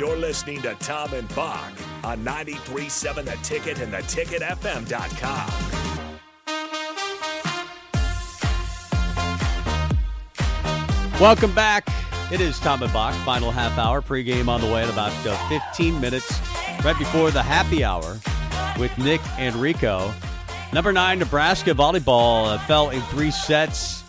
You're listening to Tom and Bock on 93.7 The Ticket and the theticketfm.com. Welcome back. It is Tom and Bach, final half hour, pregame on the way in about uh, 15 minutes, right before the happy hour with Nick and Rico. Number nine, Nebraska volleyball uh, fell in three sets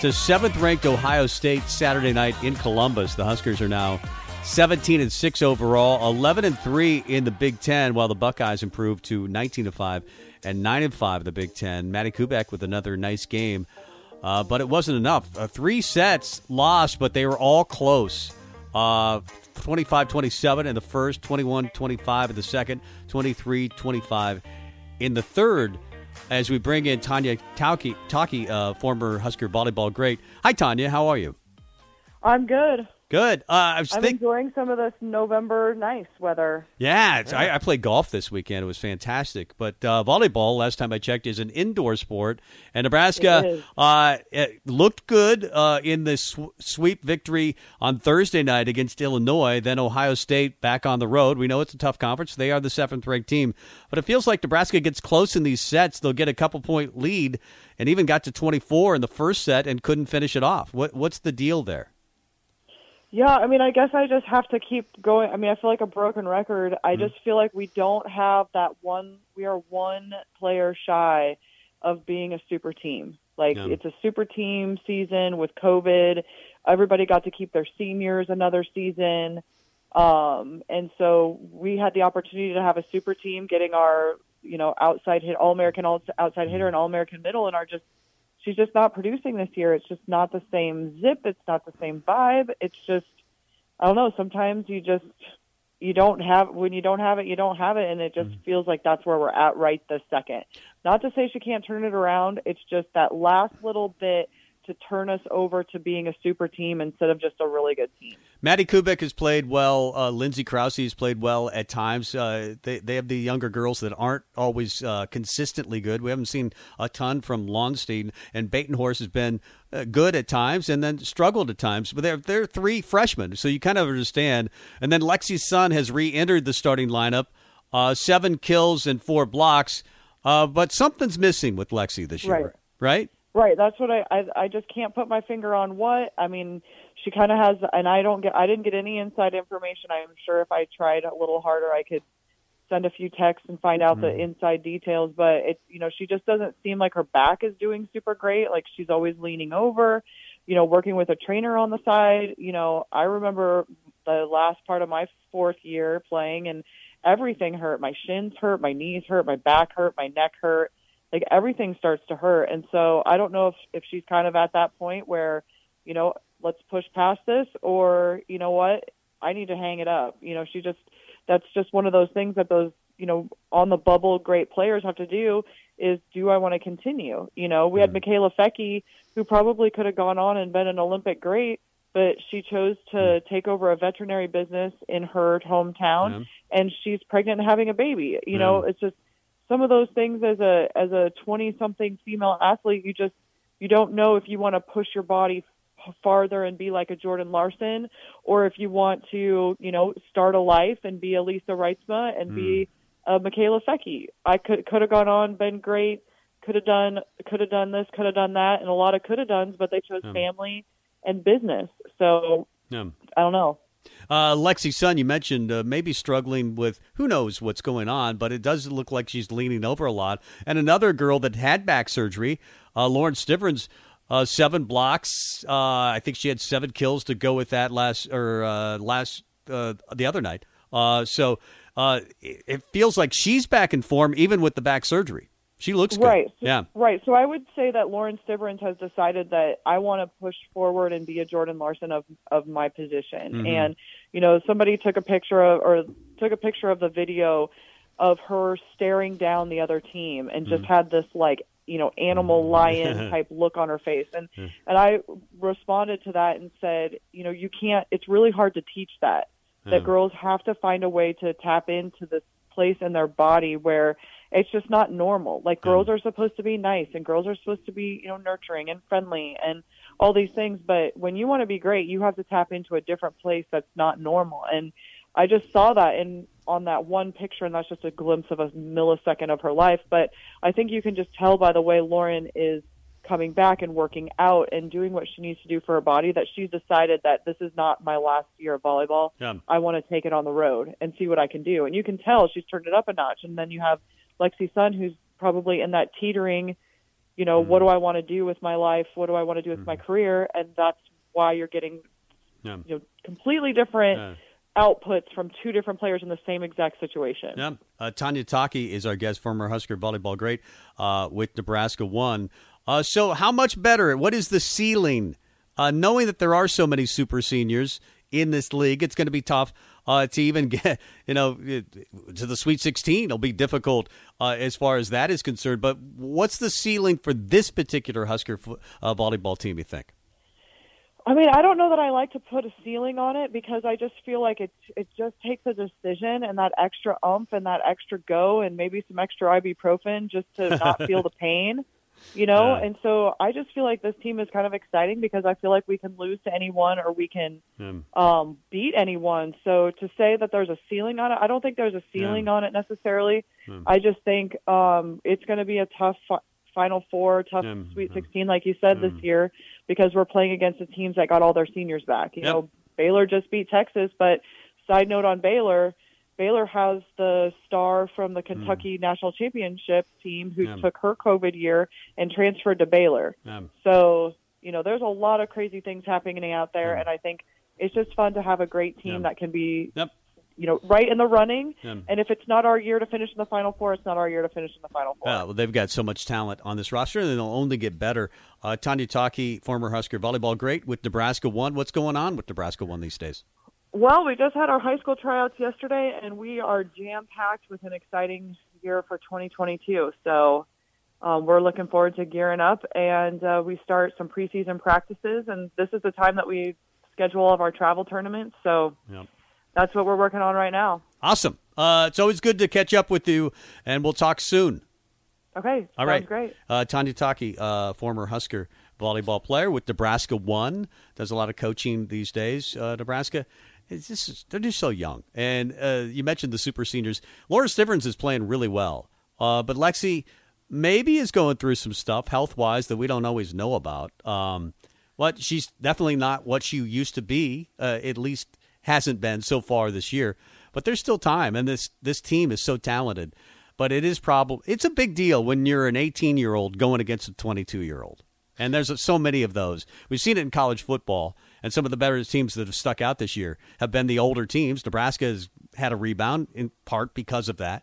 to seventh ranked Ohio State Saturday night in Columbus. The Huskers are now 17 and 6 overall, 11 and 3 in the Big 10 while the Buckeyes improved to 19 and 5 and 9 and 5 in the Big 10. Madi Kubik with another nice game. Uh, but it wasn't enough. Uh, three sets lost, but they were all close. Uh, 25 27 in the first, 21 25 in the second, 23 25 in the third. As we bring in Tonia Tauke, Tauke, uh, former Husker volleyball great. Hi, Tonia. How are you? I'm good. Good. Uh, I was I'm think- enjoying some of this November nice weather. Yeah, it's, I, I played golf this weekend. It was fantastic. But uh, volleyball, last time I checked, is an indoor sport, and Nebraska is. uh, it looked good uh, in the sw- sweep victory on Thursday night against Illinois. Then Ohio State back on the road. We know it's a tough conference. They are the seventh ranked team, but it feels like Nebraska gets close in these sets. They'll get a couple point lead, and even got to twenty four in the first set and couldn't finish it off. What what's the deal there? Yeah, I mean, I guess I just have to keep going. I mean, I feel like a broken record. I just feel like we don't have that one. We are one player shy of being a super team. Like Yeah. it's a super team season with COVID. Everybody got to keep their seniors another season. Um, and so we had the opportunity to have a super team getting our, you know, outside hit, all American outside hitter and all American middle and are just she's just not producing this year. It's just not the same zip. It's not the same vibe. It's just, I don't know. Sometimes you just, you don't have, when you don't have it, you don't have it. And it just mm. feels like that's where we're at right this second. Not to say she can't turn it around. It's just that last little bit to turn us over to being a super team instead of just a really good team. Madi Kubik has played well. Uh, Lindsay Krause has played well at times. Uh, they they have the younger girls that aren't always uh, consistently good. We haven't seen a ton from Lauenstein, and Batenhorst has been uh, good at times and then struggled at times. But they're they're three freshmen, so you kind of understand. And then Lexi Sun has re-entered the starting lineup, uh, seven kills and four blocks. Uh, but something's missing with Lexi this year, Right. right? Right. That's what I, I I just can't put my finger on what. I mean, she kind of has, and I don't get. I didn't get any inside information. I'm sure if I tried a little harder, I could send a few texts and find out the mm-hmm. inside details. But it's you know, she just doesn't seem like her back is doing super great. Like she's always leaning over, you know, working with a trainer on the side. You know, I remember the last part of my fourth year playing, and everything hurt. My shins hurt, my knees hurt, my back hurt, my neck hurt like everything starts to hurt. And so i don't know if if she's kind of at that point where you know let's push past this or you know what? I need to hang it up. You know she just that's just one of those things that those you know on the bubble great players have to do is do i want to continue? You know we had hmm. Mikaela Foecke who probably could have gone on and been an olympic great but she chose to hmm. take over a veterinary business in her hometown and she's pregnant and having a baby. You know it's just some of those things as a as a 20 something female athlete you just you don't know if you want to push your body farther and be like a Jordan Larson or if you want to you know start a life and be a Lisa Reitsma and be hmm. a Mikaela Foecke I could could have gone on been great could have done could have done this could have done that and a lot of could have done's but they chose Yeah. family and business so Yeah. I don't know Uh, Lexi Sun, you mentioned uh, maybe struggling with who knows what's going on, but it does look like she's leaning over a lot. And another girl that had back surgery, uh, Lauren Stivrins, uh, seven blocks. Uh, I think she had seven kills to go with that last or uh, last uh, the other night. So it feels like she's back in form even with the back surgery. She looks good. Right. Yeah. Right. So I would say that Lauren Stivrins has decided that I want to push forward and be a Jordan Larson of of my position. Mm-hmm. And you know, somebody took a picture of or took a picture of the video of her staring down the other team and just Mm-hmm. had this like you know animal lion type look on her face and and I responded to that and said you know you can't it's really hard to teach that that girls have to find a way to tap into this place in their body where it's just not normal. Like girls are supposed to be nice and girls are supposed to be, you know, nurturing and friendly and all these things, but when you want to be great, you have to tap into a different place that's not normal. And I just saw that in on that one picture and that's just a glimpse of a millisecond of her life, but I think you can just tell by the way Lauren is coming back and working out and doing what she needs to do for her body that she's decided that this is not my last year of volleyball. Yeah. I want to take it on the road and see what I can do. And you can tell she's turned it up a notch. And then you have Lexi Sun, who's probably in that teetering, you know, what do I want to do with my life? What do I want to do with my career? And that's why you're getting, Yeah. you know, completely different Yeah. outputs from two different players in the same exact situation. Yeah. Uh, Tonia Tauke is our guest, former Husker volleyball great uh, with Nebraska one. Uh, so, how much better? What is the ceiling? Uh, knowing that there are so many super seniors in this league, it's going to be tough uh, to even get, you know, to the Sweet 16. It'll be difficult uh, as far as that is concerned. But what's the ceiling for this particular Husker uh, volleyball team? You think? I mean, I don't know that I like to put a ceiling on it because I just feel like it it just takes a decision and that extra umph and that extra go and maybe some extra ibuprofen just to not feel the pain, you know. Yeah. And so I just feel like this team is kind of exciting because I feel like we can lose to anyone or we can um, beat anyone. So to say that there's a ceiling on it, I don't think there's a ceiling on it necessarily. I just think um, it's going to be a tough fi- Final Four, tough Yeah. Sweet 16, like you said this year, because we're playing against the teams that got all their seniors back. You Yep. know, Baylor just beat Texas, but side note on Baylor, Baylor has the star from the Kentucky National Championship team who Yeah. took her COVID year and transferred to Baylor. Um, So, you know, there's a lot of crazy things happening out there, and I think it's just fun to have a great team Yeah. that can be, Yep. you know, right in the running. Yeah. And if it's not our year to finish in the Final Four, it's not our year to finish in the Final Four. Well, they've got so much talent on this roster, and they'll only get better. Uh, Tonia Tauke, former Husker volleyball great with Nebraska One. What's going on with Nebraska One these days? Well, we just had our high school tryouts yesterday, and we are jam packed with an exciting year for 2022. So um, we're looking forward to gearing up, and uh, we start some preseason practices. And this is the time that we schedule all of our travel tournaments. So Yep. that's what we're working on right now. Awesome. Uh, it's always good to catch up with you, and we'll talk soon. Okay, All right. great. Uh, Tonia Tauke, uh, former Husker volleyball player with Nebraska One, does a lot of coaching these days. Uh, Nebraska, it's just, they're just so young. And uh, you mentioned the super seniors. Laura Stivrins is playing really well, uh, but Lexi maybe is going through some stuff health wise that we don't always know about. Um, but she's definitely not what she used to be. Uh, at least hasn't been so far this year. But there's still time, and this this team is so talented. But it is problem. It's a big deal when you're an 18 year old going against a 22 year old, and there's so many of those. We've seen it in college football, and some of the better teams that have stuck out this year have been the older teams. Nebraska has had a rebound in part because of that.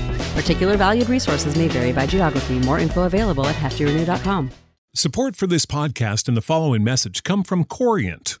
Particular valued resources may vary by geography. More info available at heftyrenew.com. Support for this podcast and the following message come from Corient.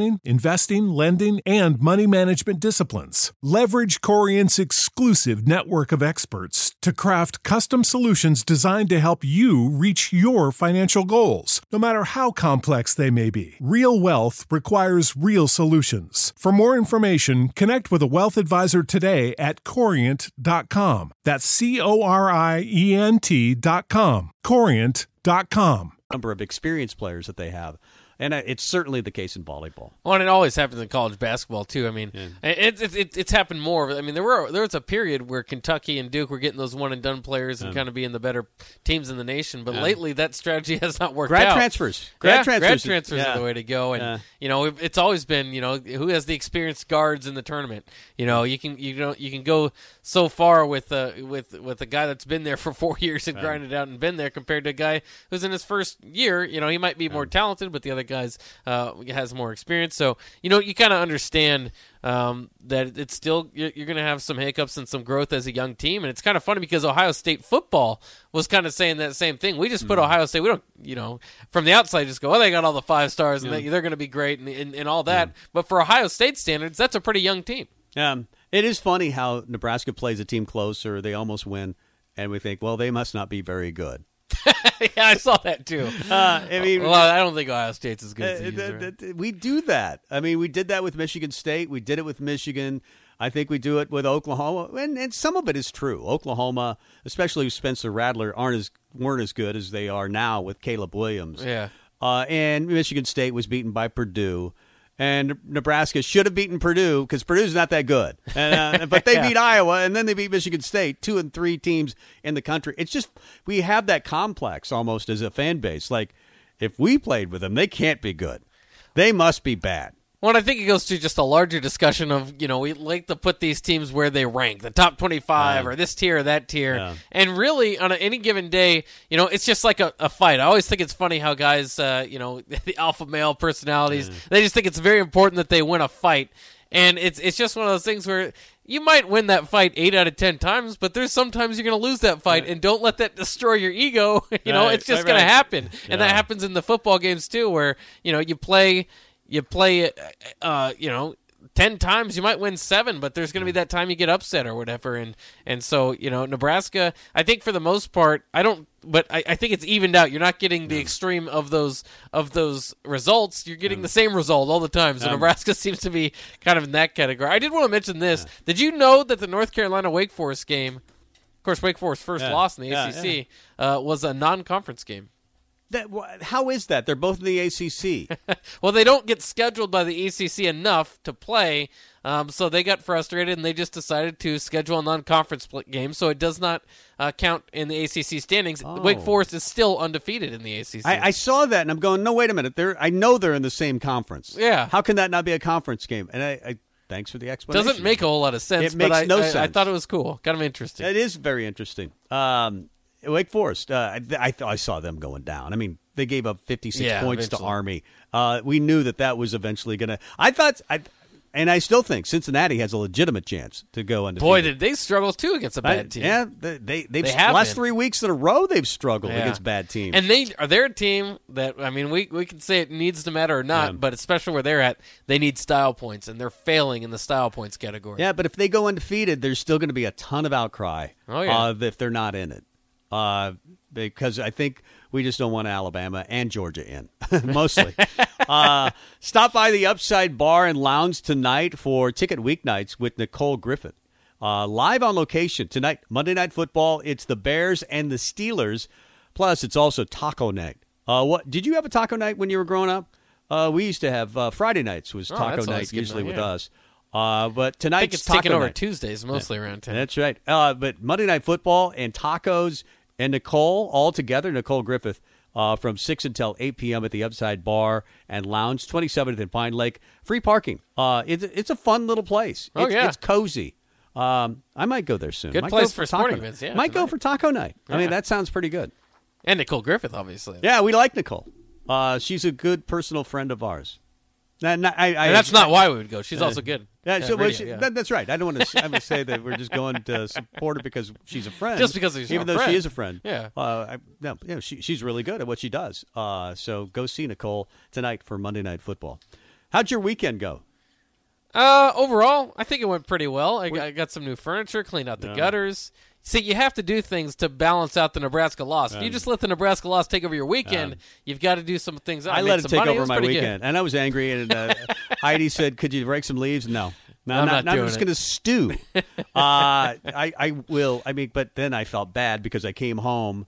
investing, lending, and money management disciplines. Leverage Corient's exclusive network of experts to craft custom solutions designed to help you reach your financial goals, no matter how complex they may be. Real wealth requires real solutions. For more information, connect with a wealth advisor today at corient.com. That's C O R I E N T.com. Corient.com. Number of experienced players that they have. And uh, it's certainly the case in volleyball. Well, and it always happens in college basketball too. I mean, it's it, it, it's happened more. I mean, there were there was a period where Kentucky and Duke were getting those one and done players and kind of being the better teams in the nation. But lately, that strategy has not worked Grad out. transfers. Grad yeah, transfers. Grad transfers Yeah. are the way to go. And Yeah. you know, it's always been you know who has the experienced guards in the tournament. You know, you can you know you can go so far with uh, with with a guy that's been there for four years and grinded out and been there compared to a guy who's in his first year. You know, he might be more talented, but the other guys uh, has more experience. So you know, you kind of understand um, that it's still you're, you're going to have some hiccups and some growth as a young team, and it's kind of funny because Ohio State football was kind of saying that same thing. We just put Ohio State. We don't, you know, from the outside just go, oh, they got all the five stars and they, they're going to be great and, and, and all that. But for Ohio State standards, that's a pretty young team. Um, it is funny how Nebraska plays a team closer. They almost win. And we think, well, they must not be very good. yeah, I saw that too. Uh, I mean, well, I don't think Ohio State's as good as Uh, these th- are. th- th- we do that. I mean, we did that with Michigan State. We did it with Michigan. I think we do it with Oklahoma, and, and some of it is true. Oklahoma, especially with Spencer Rattler, aren't as weren't as good as they are now with Caleb Williams. Yeah. Uh, and Michigan State was beaten by Purdue, and Nebraska should have beaten Purdue because Purdue's not that good. And, uh, but they beat Iowa, and then they beat Michigan State, two and three teams in the country. It's just we have that complex almost as a fan base. Like if we played with them, they can't be good. They must be bad. Well, I think it goes to just a larger discussion of, you know, we like to put these teams where they rank, the top 25 or this tier or that tier. Yeah. And really, on a, any given day, you know, it's just like a, a fight. I always think it's funny how guys, uh, you know, the alpha male personalities, they just think it's very important that they win a fight. And it's it's just one of those things where you might win that fight eight out of ten times, but there's sometimes you're going to lose that fight, and don't let that destroy your ego. you know, it's just right, going right. to happen, and that happens in the football games too, where you know you play you play uh you know 10 times you might win 7 but there's going to be that time you get upset or whatever. And and so you know Nebraska I think for the most part I don't but I, I think it's evened out. You're not getting the extreme of those of those results. You're getting the same result all the time. So Nebraska seems to be kind of in that category. I did want to mention this. Did you know that the North Carolina Wake Forest game of course Wake Forest first Yeah. loss in the Yeah, ACC Uh, was a non-conference game That how is that? They're both in the ACC. Well, they don't get scheduled by the ACC enough to play, um, so they got frustrated and they just decided to schedule a non-conference game, so it does not uh, count in the ACC standings. Wake Forest is still undefeated in the ACC. I, I saw that and I'm going, no, wait a minute. They're I know they're in the same conference. Yeah. How can that not be a conference game? And I, I thanks for the explanation. doesn't make a whole lot of sense. It but makes I, no I- I thought it was cool, kind of interesting. It is very interesting. Um, Wake Forest. Uh, I, I, th- I saw them going down. I mean, they gave up 56 Yeah, points to. Army. Uh, we knew that that was eventually going to. I thought. I, and I still think Cincinnati has a legitimate chance to go undefeated. Boy, did they struggle too against a bad team. Yeah, they, they they've They have last been. three weeks in a row they've struggled Yeah. against bad teams. And they are they're a team that I mean we we can say it needs to matter or not, Yeah. but especially where they're at, they need style points and they're failing in the style points category. Yeah, but if they go undefeated, there's still going to be a ton of outcry. Oh, yeah. uh, if they're not in it, uh, because I think we just don't want Alabama and Georgia in, mostly. uh, stop by the Upside Bar and Lounge tonight for ticket weeknights with Nicole Griffith. Uh, live on location tonight, Monday Night Football. It's the Bears and the Steelers. Plus, it's also taco night. Uh, what did you have a taco night when you were growing up? Uh, we used to have uh, Friday nights was Oh, taco night usually with yeah. us. Uh, but I think it's taco taking over night. Tuesdays mostly around town. That's right. Uh, but Monday Night Football and tacos and Nicole all together, Nicole Griffith, uh, from 6 until 8 p.m. at the Upside Bar and Lounge, 27th in Pine Lake. Free parking. Uh, it's, it's a fun little place. Oh, it's, yeah. It's cozy. Um, I might go there soon. Good Might place for taco sporting night. events, yeah, Might go for taco night. I mean, that sounds pretty good. And Nicole Griffith, obviously. Yeah, we like Nicole. Uh, she's a good personal friend of ours. Now, now, I, I, And that's not why we would go. She's also good. Yeah, so well, she- yeah. that- that's right. I don't want to. I would say that we're just going to support her because she's a friend. Just because she's a friend. even though she is a friend. Yeah. Uh, I, no, you know, she, she's really good at what she does. Uh, so go see Nicole tonight for Monday Night Football. How'd your weekend go? Uh, overall, I think it went pretty well. I, I got some new furniture, cleaned out the gutters. See, you have to do things to balance out the Nebraska loss. If you just let the Nebraska loss take over your weekend, you've got to do some things. I, made let it take money. over was my pretty good. weekend, and I was angry. And uh, Heidi said, "Could you rake some leaves?" No, no, I'm I'm, not not, I'm just going to stew. uh, I, I will. I mean, but then I felt bad because I came home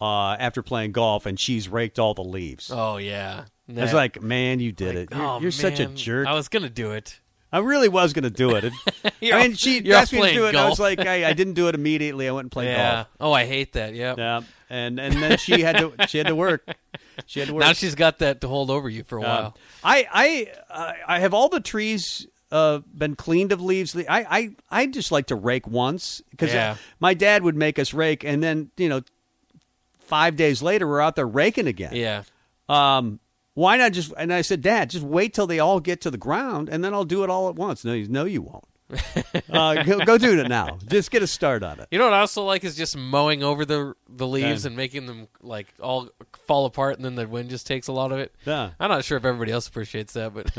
uh, after playing golf, and she's raked all the leaves. Oh yeah, I was like, "Man, you did Like, it. You're, oh, you're such a jerk." I was gonna do it. I really was going to do it. And- I mean, she asked me to do it. and I was like, I, I didn't do it immediately. I went and played yeah. golf. Oh, I hate that. Yep. Yeah, and and then she had to she had to work. She had to work. Now she's got that to hold over you for a Uh, while. I I uh, I have all the trees uh, been cleaned of leaves. I I I just like to rake once because Yeah. my dad would make us rake, and then you know, five days later we're out there raking again. yeah. Um, why not just? And I said, Dad, just wait till they all get to the ground, and then I'll do it all at once. No, he's, no, you won't. uh, go, go do it now. Just get a start on it. You know what I also like is just mowing over the the leaves Yeah. and making them like all fall apart, and then the wind just takes a lot of it. Yeah. I'm not sure if everybody else appreciates that, but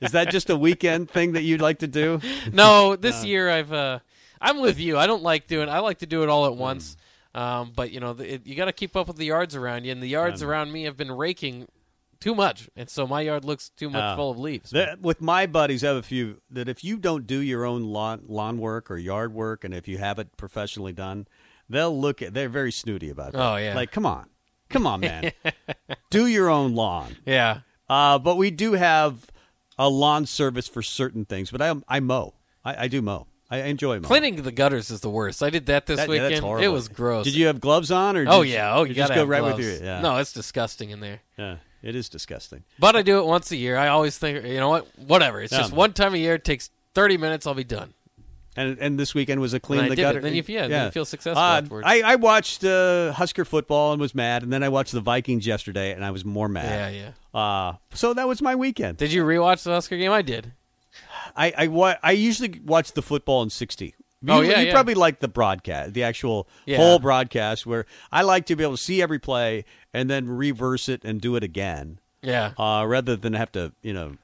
Is that just a weekend thing that you'd like to do? no, this year I've uh, I'm with you. I don't like doing. I like to do it all at once. Um, but you know, the, it, you got to keep up with the yards around you, and the yards around me have been raking too much, and so my yard looks too much Uh, full of leaves. With my buddies, I have a few that if you don't do your own lawn lawn work or yard work, and if you have it professionally done, they'll look at. They're very snooty about that. Oh, yeah. like come on, come on, man, do your own lawn. yeah, Uh, but we do have a lawn service for certain things. But I I mow. I, I do mow. I enjoy mowing. cleaning the gutters is the worst. I did that this That- yeah, that's weekend. horrible. it was gross. Did you have gloves on, or Oh yeah. Oh, you, just gotta go have right gloves. with your yeah. No, it's disgusting in there. yeah, it is disgusting. But I do it once a year. I always think, you know what? Whatever. It's just one time a year. It takes thirty minutes. I'll be done. And and this weekend was a clean And I the did it. gutter. Then you- yeah, then you feel successful Uh, afterwards. I, I watched uh, Husker football and was mad, and then I watched the Vikings yesterday, and I was more mad. Yeah, yeah. Uh, so that was my weekend. Did you rewatch the Husker game? I did. I I, wa- I usually watch the football in sixty. You, Oh, yeah, you yeah. probably like the broadcast, the actual Yeah. whole broadcast, where I like to be able to see every play and then reverse it and do it again, Yeah. uh, rather than have to you know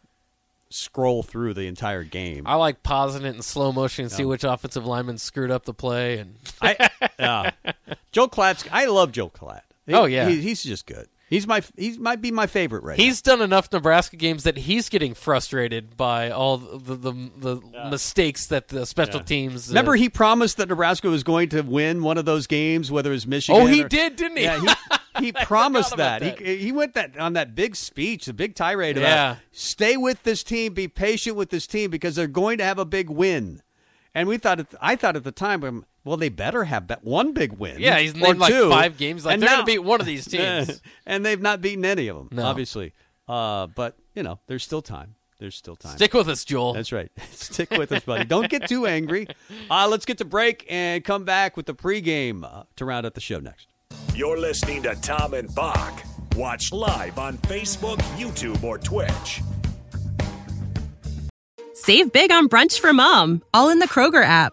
scroll through the entire game. I like pausing it in slow motion and see which offensive lineman screwed up the play. And I, uh, Joel Klatt. I love Joel Klatt. He- Oh, yeah. he- he's just good. He's my he might be my favorite right he's done enough Nebraska games that he's getting frustrated by all the the, the mistakes that the special teams. uh, Remember, he promised that Nebraska was going to win one of those games, whether it was Michigan. Oh, he or- did, didn't he? Yeah, he, he promised that. that. He he went that on that big speech, the big tirade about Yeah. stay with this team, be patient with this team because they're going to have a big win. And we thought, at I thought at the time, um, well, they better have bet one big win. Yeah, he's or named like two. five games. Like And they're now- gonna beat one of these teams. and they've not beaten any of them, No. obviously. Uh, but you know, there's still time. There's still time. Stick with us, Joel. That's right. Stick with us, buddy. Don't get too angry. Uh, let's get to break and come back with the pregame uh, to round out the show next. You're listening to Tom and Bock. Watch live on Facebook, YouTube, or Twitch. Save big on brunch for mom, all in the Kroger app.